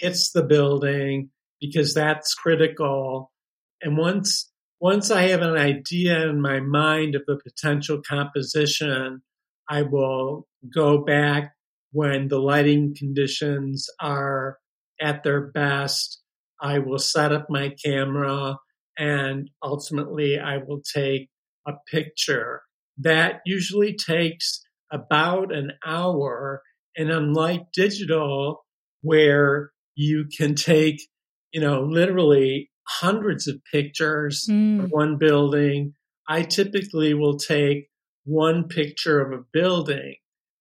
hits the building because that's critical. And once once I have an idea in my mind of the potential composition, I will go back when the lighting conditions are at their best. I will set up my camera and ultimately I will take a picture. that usually takes about an hour. And unlike digital, where you can take, you know, literally hundreds of pictures mm. of one building, I typically will take one picture of a building.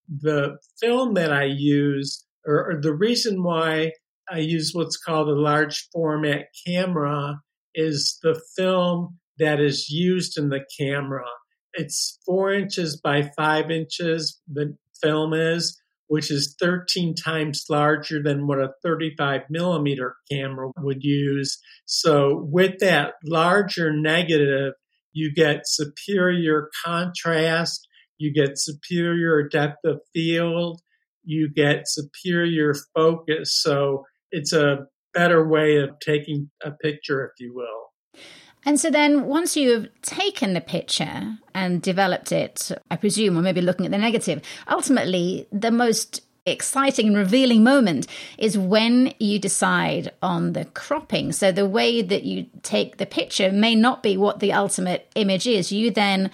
The film that I use, or, or the reason why I use what's called a large format camera, is the film that is used in the camera. It's four inches by five inches, the film is, which is 13 times larger than what a 35 millimeter camera would use. So with that larger negative, you get superior contrast, you get superior depth of field, you get superior focus. So it's a better way of taking a picture, if you will. And so then once you've taken the picture and developed it, I presume, or maybe looking at the negative, ultimately the most exciting and revealing moment is when you decide on the cropping. So the way that you take the picture may not be what the ultimate image is. You then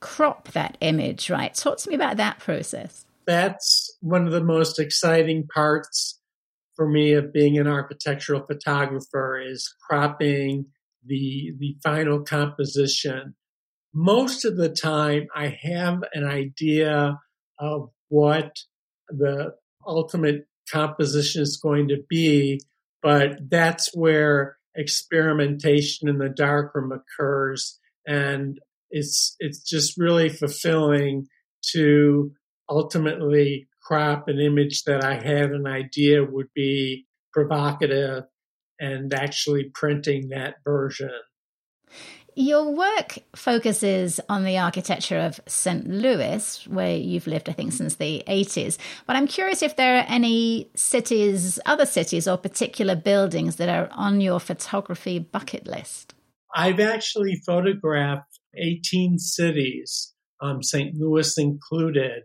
crop that image, right? Talk to me about that process. That's one of the most exciting parts for me of being an architectural photographer is cropping the the final composition. Most of the time, I have an idea of what the ultimate composition is going to be, but that's where experimentation in the darkroom occurs, and it's it's just really fulfilling to ultimately crop an image that I had an idea would be provocative and actually printing that version. Your work focuses on the architecture of St. Louis, where you've lived, I think, since the 80s. But I'm curious if there are any cities, other cities, or particular buildings that are on your photography bucket list. I've actually photographed 18 cities, um, St. Louis included.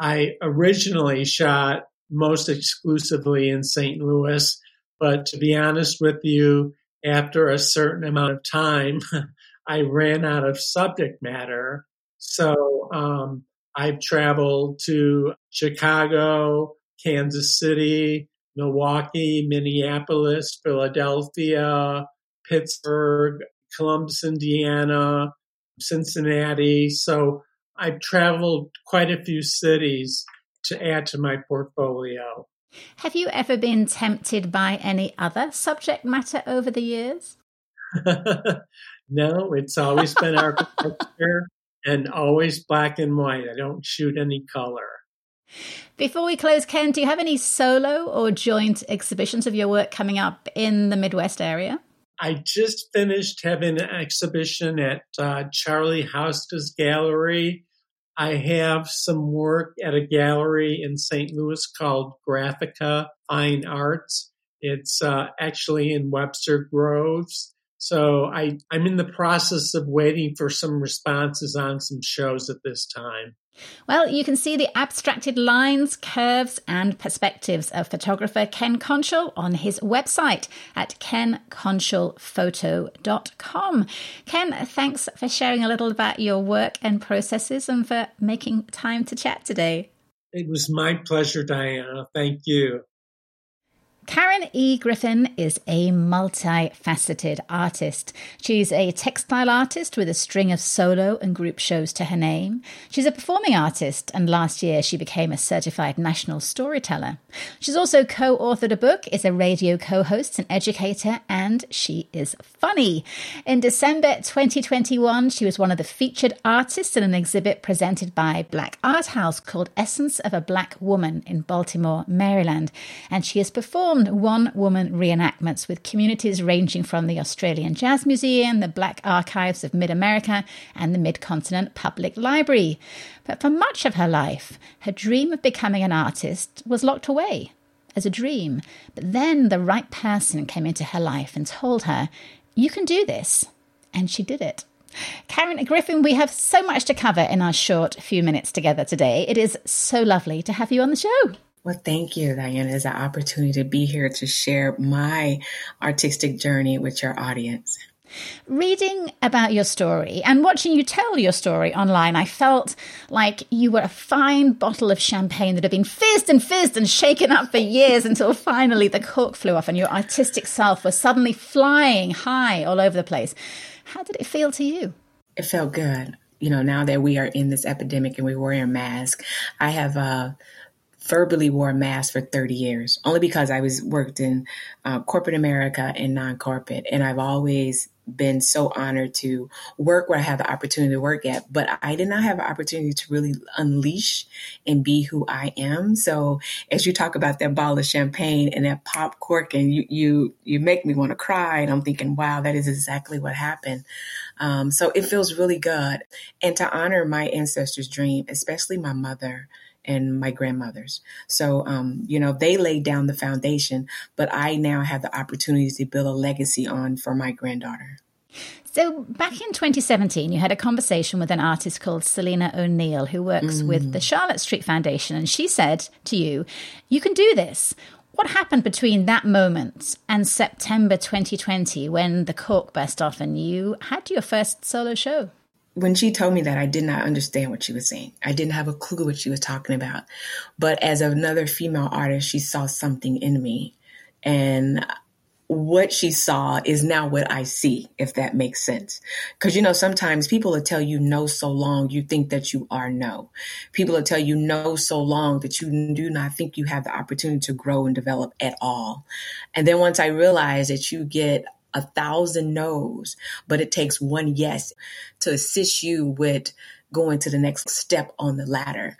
I originally shot most exclusively in St. Louis but to be honest with you, after a certain amount of time, I ran out of subject matter. So um, I've traveled to Chicago, Kansas City, Milwaukee, Minneapolis, Philadelphia, Pittsburgh, Columbus, Indiana, Cincinnati. So I've traveled quite a few cities to add to my portfolio. Have you ever been tempted by any other subject matter over the years? no, it's always been architecture and always black and white. I don't shoot any color. Before we close, Ken, do you have any solo or joint exhibitions of your work coming up in the Midwest area? I just finished having an exhibition at uh, Charlie Hausta's gallery I have some work at a gallery in St. Louis called Graphica Fine Arts. It's uh, actually in Webster Groves. So I, I'm in the process of waiting for some responses on some shows at this time. Well, you can see the abstracted lines, curves, and perspectives of photographer Ken Konchel on his website at kenkonchelphoto.com. Ken, thanks for sharing a little about your work and processes and for making time to chat today. It was my pleasure, Diana. Thank you. Karen E. Griffen is a multifaceted artist. She's a textile artist with a string of solo and group shows to her name. She's a performing artist, and last year she became a certified national storyteller. She's also co authored a book, is a radio co host and educator, and she is funny. In December 2021, she was one of the featured artists in an exhibit presented by Black Art House called Essence of a Black Woman in Baltimore, Maryland, and she has performed performed one woman reenactments with communities ranging from the Australian Jazz Museum, the Black Archives of Mid America, and the Mid Continent Public Library. But for much of her life, her dream of becoming an artist was locked away as a dream. But then the right person came into her life and told her, You can do this. And she did it. Karen Griffen, we have so much to cover in our short few minutes together today. It is so lovely to have you on the show. Well, thank you, Diana. It's an opportunity to be here to share my artistic journey with your audience. Reading about your story and watching you tell your story online, I felt like you were a fine bottle of champagne that had been fizzed and fizzed and shaken up for years until finally the cork flew off and your artistic self was suddenly flying high all over the place. How did it feel to you? It felt good. You know, now that we are in this epidemic and we're wearing a mask, I have uh, verbally wore a mask for 30 years, only because I was worked in uh, corporate America and non-corporate. And I've always been so honored to work where I have the opportunity to work at, but I did not have an opportunity to really unleash and be who I am. So as you talk about that bottle of champagne and that pop cork and you, you, you make me want to cry. And I'm thinking, wow, that is exactly what happened. Um, so it feels really good. And to honor my ancestors' dream, especially my mother, and my grandmothers. So, um, you know, they laid down the foundation, but I now have the opportunity to build a legacy on for my granddaughter. So, back in 2017, you had a conversation with an artist called Selena O'Neill, who works mm. with the Charlotte Street Foundation. And she said to you, You can do this. What happened between that moment and September 2020 when the cork burst off and you had your first solo show? When she told me that, I did not understand what she was saying. I didn't have a clue what she was talking about. But as another female artist, she saw something in me. And what she saw is now what I see, if that makes sense. Because, you know, sometimes people will tell you no so long you think that you are no. People will tell you no so long that you do not think you have the opportunity to grow and develop at all. And then once I realized that you get a thousand no's, but it takes one yes to assist you with going to the next step on the ladder.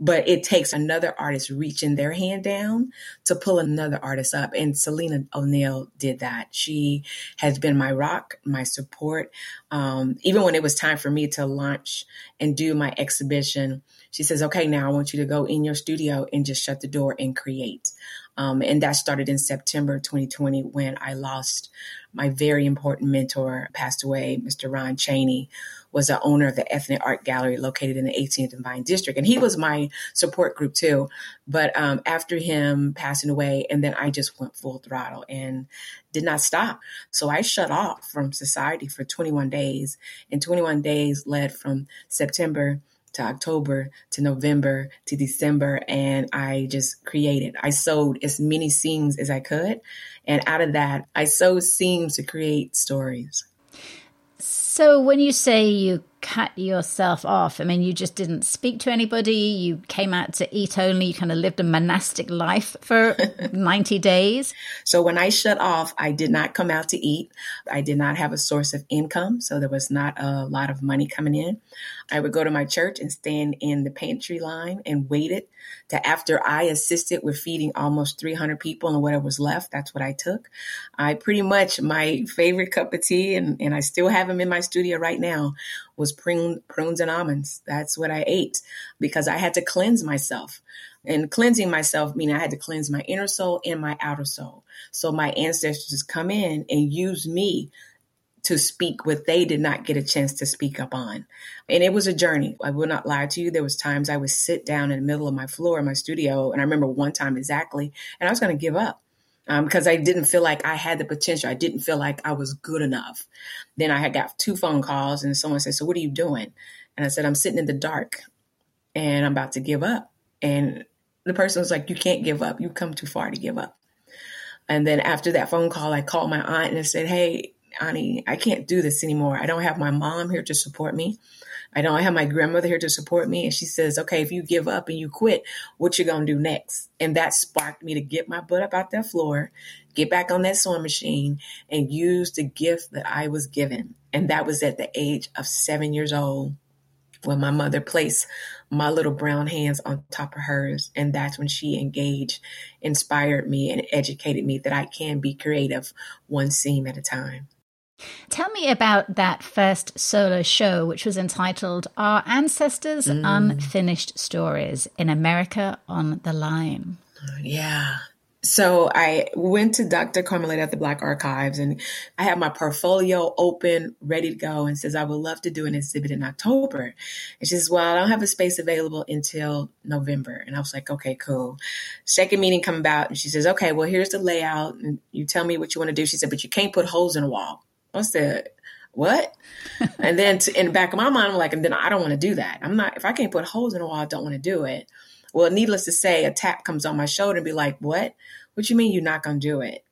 But it takes another artist reaching their hand down to pull another artist up. And Selena O'Neill did that. She has been my rock, my support. Um, even when it was time for me to launch and do my exhibition, she says, okay, now I want you to go in your studio and just shut the door and create. Um, and that started in September 2020 when I lost my very important mentor, passed away, Mr. Ron Cheney, was the owner of the Ethnic Art Gallery located in the 18th and Vine District. And he was my support group too. But um, after him passing away, and then I just went full throttle and did not stop. So I shut off from society for 21 days. And 21 days led from September to October to November to December. And I just created, I sewed as many seams as I could. And out of that, I sewed seams to create stories. So when you say you cut yourself off, I mean, you just didn't speak to anybody, you came out to eat only, you kind of lived a monastic life for 90 days. So when I shut off, I did not come out to eat. I did not have a source of income. So there was not a lot of money coming in. I would go to my church and stand in the pantry line and waited to after I assisted with feeding almost 300 people and whatever was left, that's what I took. I pretty much, my favorite cup of tea, and, and I still have them in my studio right now, was prune, prunes and almonds. That's what I ate because I had to cleanse myself. And cleansing myself meaning I had to cleanse my inner soul and my outer soul. So my ancestors come in and use me to speak what they did not get a chance to speak up on. And it was a journey. I will not lie to you. There was times I would sit down in the middle of my floor in my studio. And I remember one time exactly, and I was going to give up because um, I didn't feel like I had the potential. I didn't feel like I was good enough. Then I had got two phone calls and someone said, so what are you doing? And I said, I'm sitting in the dark and I'm about to give up. And the person was like, you can't give up. You've come too far to give up. And then after that phone call, I called my aunt and I said, Hey, Ani, I can't do this anymore. I don't have my mom here to support me. I don't have my grandmother here to support me. And she says, okay, if you give up and you quit, what you going to do next? And that sparked me to get my butt up out that floor, get back on that sewing machine and use the gift that I was given. And that was at the age of seven years old when my mother placed my little brown hands on top of hers. And that's when she engaged, inspired me, and educated me that I can be creative one seam at a time. Tell me about that first solo show, which was entitled Our Ancestors' mm. Unfinished Stories in America on the Line. Yeah. So I went to Dr. Carmaletta at the Black Archives and I had my portfolio open, ready to go, and says, I would love to do an exhibit in October. And she says, Well, I don't have a space available until November. And I was like, Okay, cool. Second meeting come about and she says, Okay, well, here's the layout. And you tell me what you want to do. She said, But you can't put holes in a wall. I said, what? and then to, in the back of my mind, I'm like, and then I don't want to do that. I'm not, if I can't put holes in the wall, I don't want to do it. Well, needless to say, a tap comes on my shoulder and be like, what? What you mean you're not going to do it?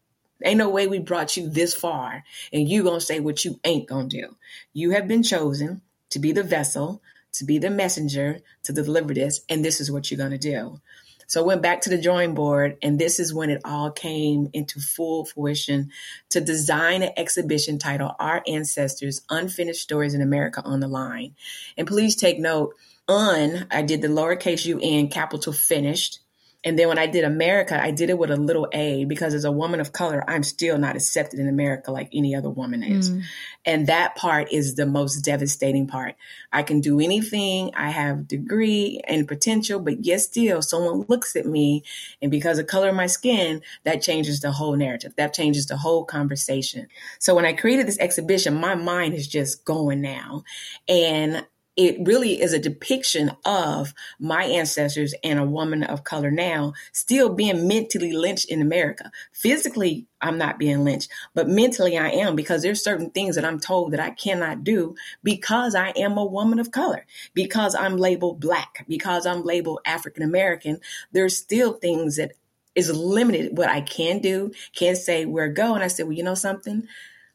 Ain't no way we brought you this far and you going to say what you ain't going to do. You have been chosen to be the vessel, to be the messenger, to deliver this, and this is what you're going to do. So I went back to the drawing board, and this is when it all came into full fruition to design an exhibition titled Our Ancestors Unfinished Stories in America on the Line. And please take note, un, I did the lowercase un, capital finished. And then when I did America, I did it with a little a because as a woman of color, I'm still not accepted in America like any other woman is. Mm. And that part is the most devastating part. I can do anything. I have degree and potential, but yet still someone looks at me and because of color of my skin, that changes the whole narrative. That changes the whole conversation. So when I created this exhibition, my mind is just going now. And it really is a depiction of my ancestors and a woman of color now still being mentally lynched in America. Physically, I'm not being lynched, but mentally I am because there's certain things that I'm told that I cannot do because I am a woman of color, because I'm labeled black, because I'm labeled African American. There's still things that is limited what I can do, can say where go. And I said, well, you know something?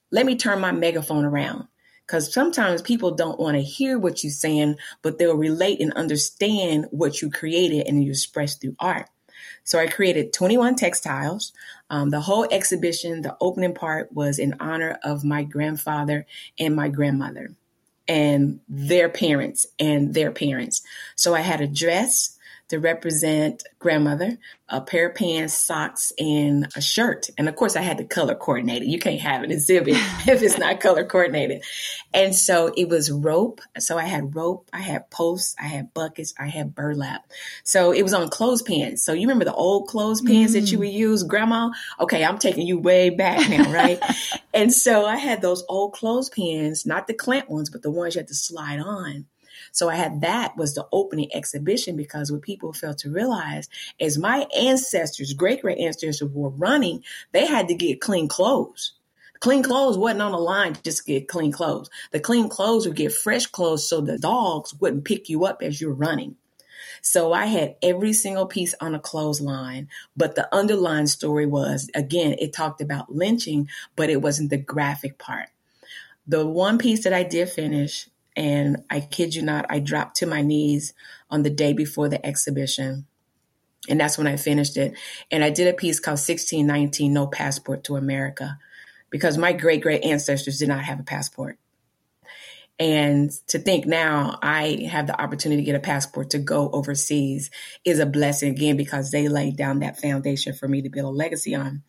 Let me turn my megaphone around because sometimes people don't want to hear what you're saying, but they'll relate and understand what you created and you express through art. So I created 21 textiles. Um, the whole exhibition, the opening part was in honor of my grandfather and my grandmother and their parents and their parents. So I had a dress, to represent grandmother, a pair of pants, socks, and a shirt. And of course, I had to color coordinate it. You can't have an exhibit if it's not color coordinated. And so it was rope. So I had rope, I had posts, I had buckets, I had burlap. So it was on clothespins. So you remember the old clothespins mm. that you mm. would use, grandma? Okay, I'm taking you way back now, right? and so I had those old clothespins, not the clamp ones, but the ones you had to slide on. So I had that was the opening exhibition because what people failed to realize is my ancestors, great great ancestors were running, they had to get clean clothes. Clean clothes wasn't on the line to just get clean clothes. The clean clothes would get fresh clothes so the dogs wouldn't pick you up as you're running. So I had every single piece on a clothesline, but the underlying story was again, it talked about lynching, but it wasn't the graphic part. The one piece that I did finish and I kid you not, I dropped to my knees on the day before the exhibition. And that's when I finished it. And I did a piece called 1619 No Passport to America because my great great ancestors did not have a passport. And to think now I have the opportunity to get a passport to go overseas is a blessing again because they laid down that foundation for me to build a legacy on.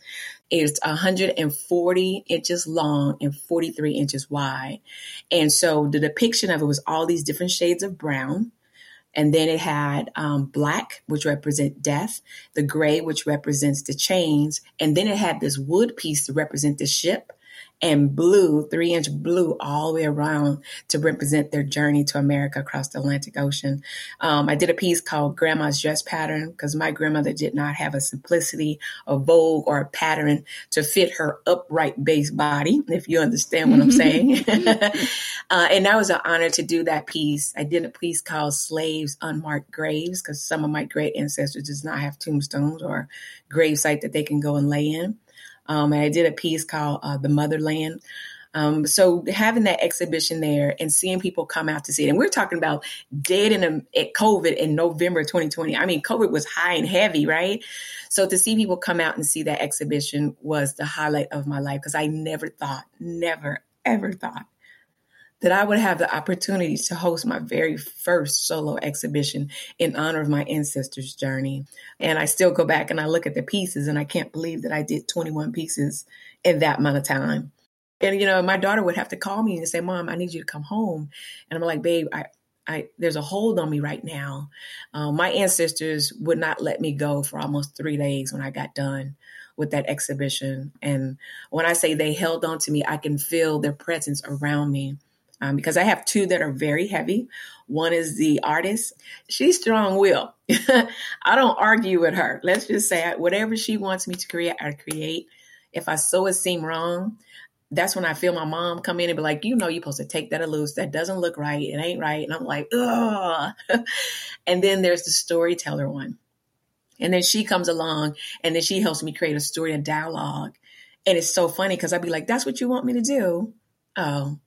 It's 140 inches long and 43 inches wide. And so the depiction of it was all these different shades of brown. And then it had um, black, which represent death, the gray, which represents the chains, and then it had this wood piece to represent the ship, and blue, three inch blue all the way around to represent their journey to America across the Atlantic Ocean. Um, I did a piece called Grandma's Dress Pattern because my grandmother did not have a simplicity, a vogue, or a pattern to fit her upright base body, if you understand what I'm saying. uh, and that was an honor to do that piece. I did a piece called Slaves Unmarked Graves because some of my great ancestors does not have tombstones or grave site that they can go and lay in. Um, and I did a piece called uh, The Motherland. Um, so having that exhibition there and seeing people come out to see it, and we're talking about dead in a, at COVID in November 2020. I mean, COVID was high and heavy, right? So to see people come out and see that exhibition was the highlight of my life because I never thought, never, ever thought that I would have the opportunity to host my very first solo exhibition in honor of my ancestors' journey. And I still go back and I look at the pieces and I can't believe that I did 21 pieces in that amount of time. And you know, my daughter would have to call me and say, "Mom, I need you to come home." And I'm like, "Babe, I I, there's a hold on me right now. Um, my ancestors would not let me go for almost three days when I got done with that exhibition. And when I say they held on to me, I can feel their presence around me um, because I have two that are very heavy. One is the artist. She's strong will. I don't argue with her. Let's just say whatever she wants me to create, I create. If I saw it seem wrong, that's when I feel my mom come in and be like, you know, you're supposed to take that loose. That doesn't look right. It ain't right. And I'm like, ugh. and then there's the storyteller one. And then she comes along and then she helps me create a story and dialogue. And it's so funny because I'd be like, that's what you want me to do? Oh.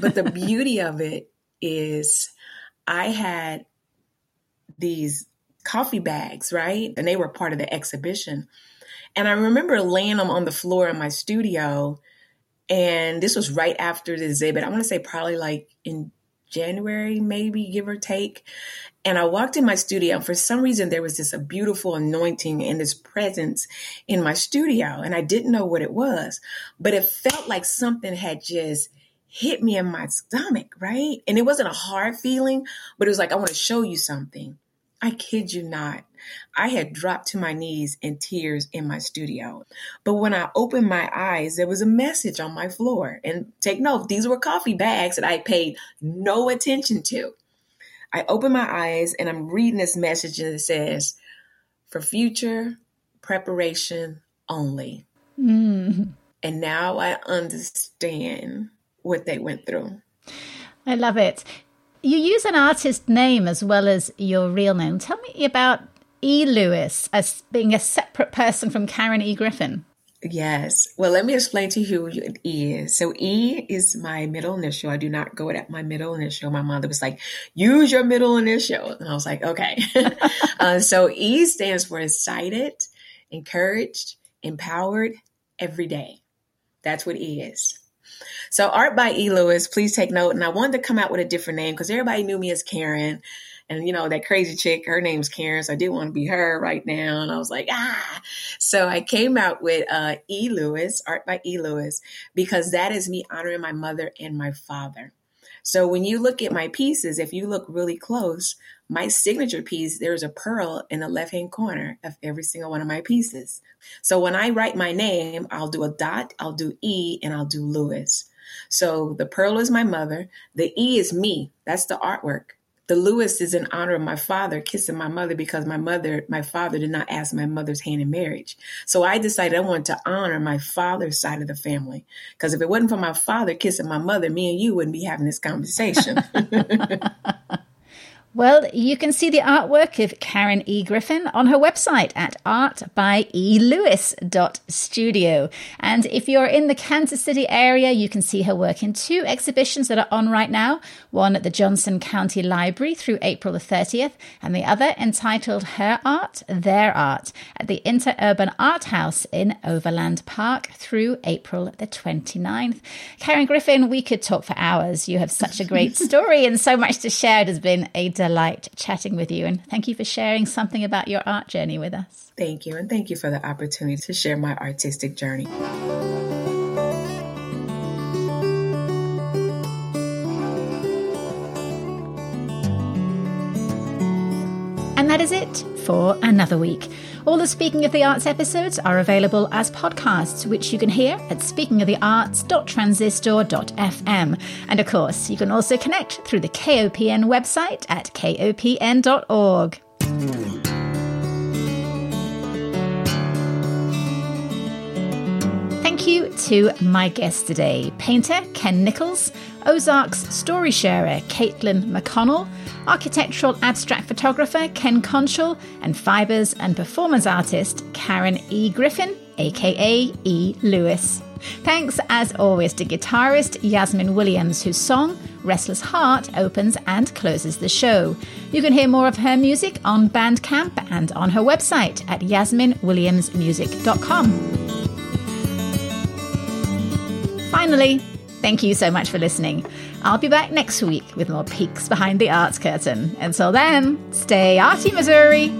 But the beauty of it is I had these coffee bags, right? And they were part of the exhibition. And I remember laying them on the floor in my studio and this was right after the exhibit. I want to say probably like in January, maybe give or take. And I walked in my studio, and for some reason, there was this a beautiful anointing and this presence in my studio, and I didn't know what it was, but it felt like something had just hit me in my stomach, right? And it wasn't a hard feeling, but it was like, I want to show you something. I kid you not. I had dropped to my knees in tears in my studio. But when I opened my eyes, there was a message on my floor. And take note, these were coffee bags that I paid no attention to. I open my eyes and I'm reading this message and it says, for future preparation only. Mm. And now I understand what they went through. I love it. You use an artist name as well as your real name. Tell me about E. Lewis as being a separate person from Karen E. Griffen. Yes. Well, let me explain to you who E is. So E is my middle initial. I do not go at my middle initial. My mother was like, use your middle initial. And I was like, okay. uh, so E stands for excited, encouraged, empowered every day. That's what E is. So art by E. Lewis, please take note. And I wanted to come out with a different name because everybody knew me as Karen. And you know, that crazy chick, her name's Karen. So I didn't want to be her right now. And I was like, ah. So I came out with uh, E. Lewis, art by E. Lewis, because that is me honoring my mother and my father. So when you look at my pieces, if you look really close, my signature piece, there's a pearl in the left hand corner of every single one of my pieces. So when I write my name, I'll do a dot, I'll do E, and I'll do Lewis. So the pearl is my mother, the E is me. That's the artwork. The Lewis is in honor of my father kissing my mother because my mother, my father did not ask my mother's hand in marriage. So I decided I wanted to honor my father's side of the family. Because if it wasn't for my father kissing my mother, me and you wouldn't be having this conversation. Well, you can see the artwork of Karen E. Griffen on her website at artbyelewis.studio. And if you're in the Kansas City area, you can see her work in two exhibitions that are on right now one at the Johnson County Library through April the 30th, and the other entitled Her Art, Their Art at the Interurban Art House in Overland Park through April the 29th. Karen Griffen, we could talk for hours. You have such a great story and so much to share. It has been a delight chatting with you. And thank you for sharing something about your art journey with us. Thank you. And thank you for the opportunity to share my artistic journey. And that is it for another week. All the Speaking of the Arts episodes are available as podcasts, which you can hear at speakingofthearts.transistor.fm. And of course, you can also connect through the KOPN website at kopn.org. Thank you to my guest today, painter Ken Nichols, Ozarks story sharer Kaitlyn McConnell, architectural abstract photographer Ken Konchel, and fibers and performance artist Karen E. Griffen, aka E. Lewis. Thanks, as always, to guitarist Yasmin Williams, whose song Restless Heart opens and closes the show. You can hear more of her music on Bandcamp and on her website at yasminwilliamsmusic.com. Finally, Thank you so much for listening. I'll be back next week with more peeks behind the arts curtain. Until then, stay arty, Missouri!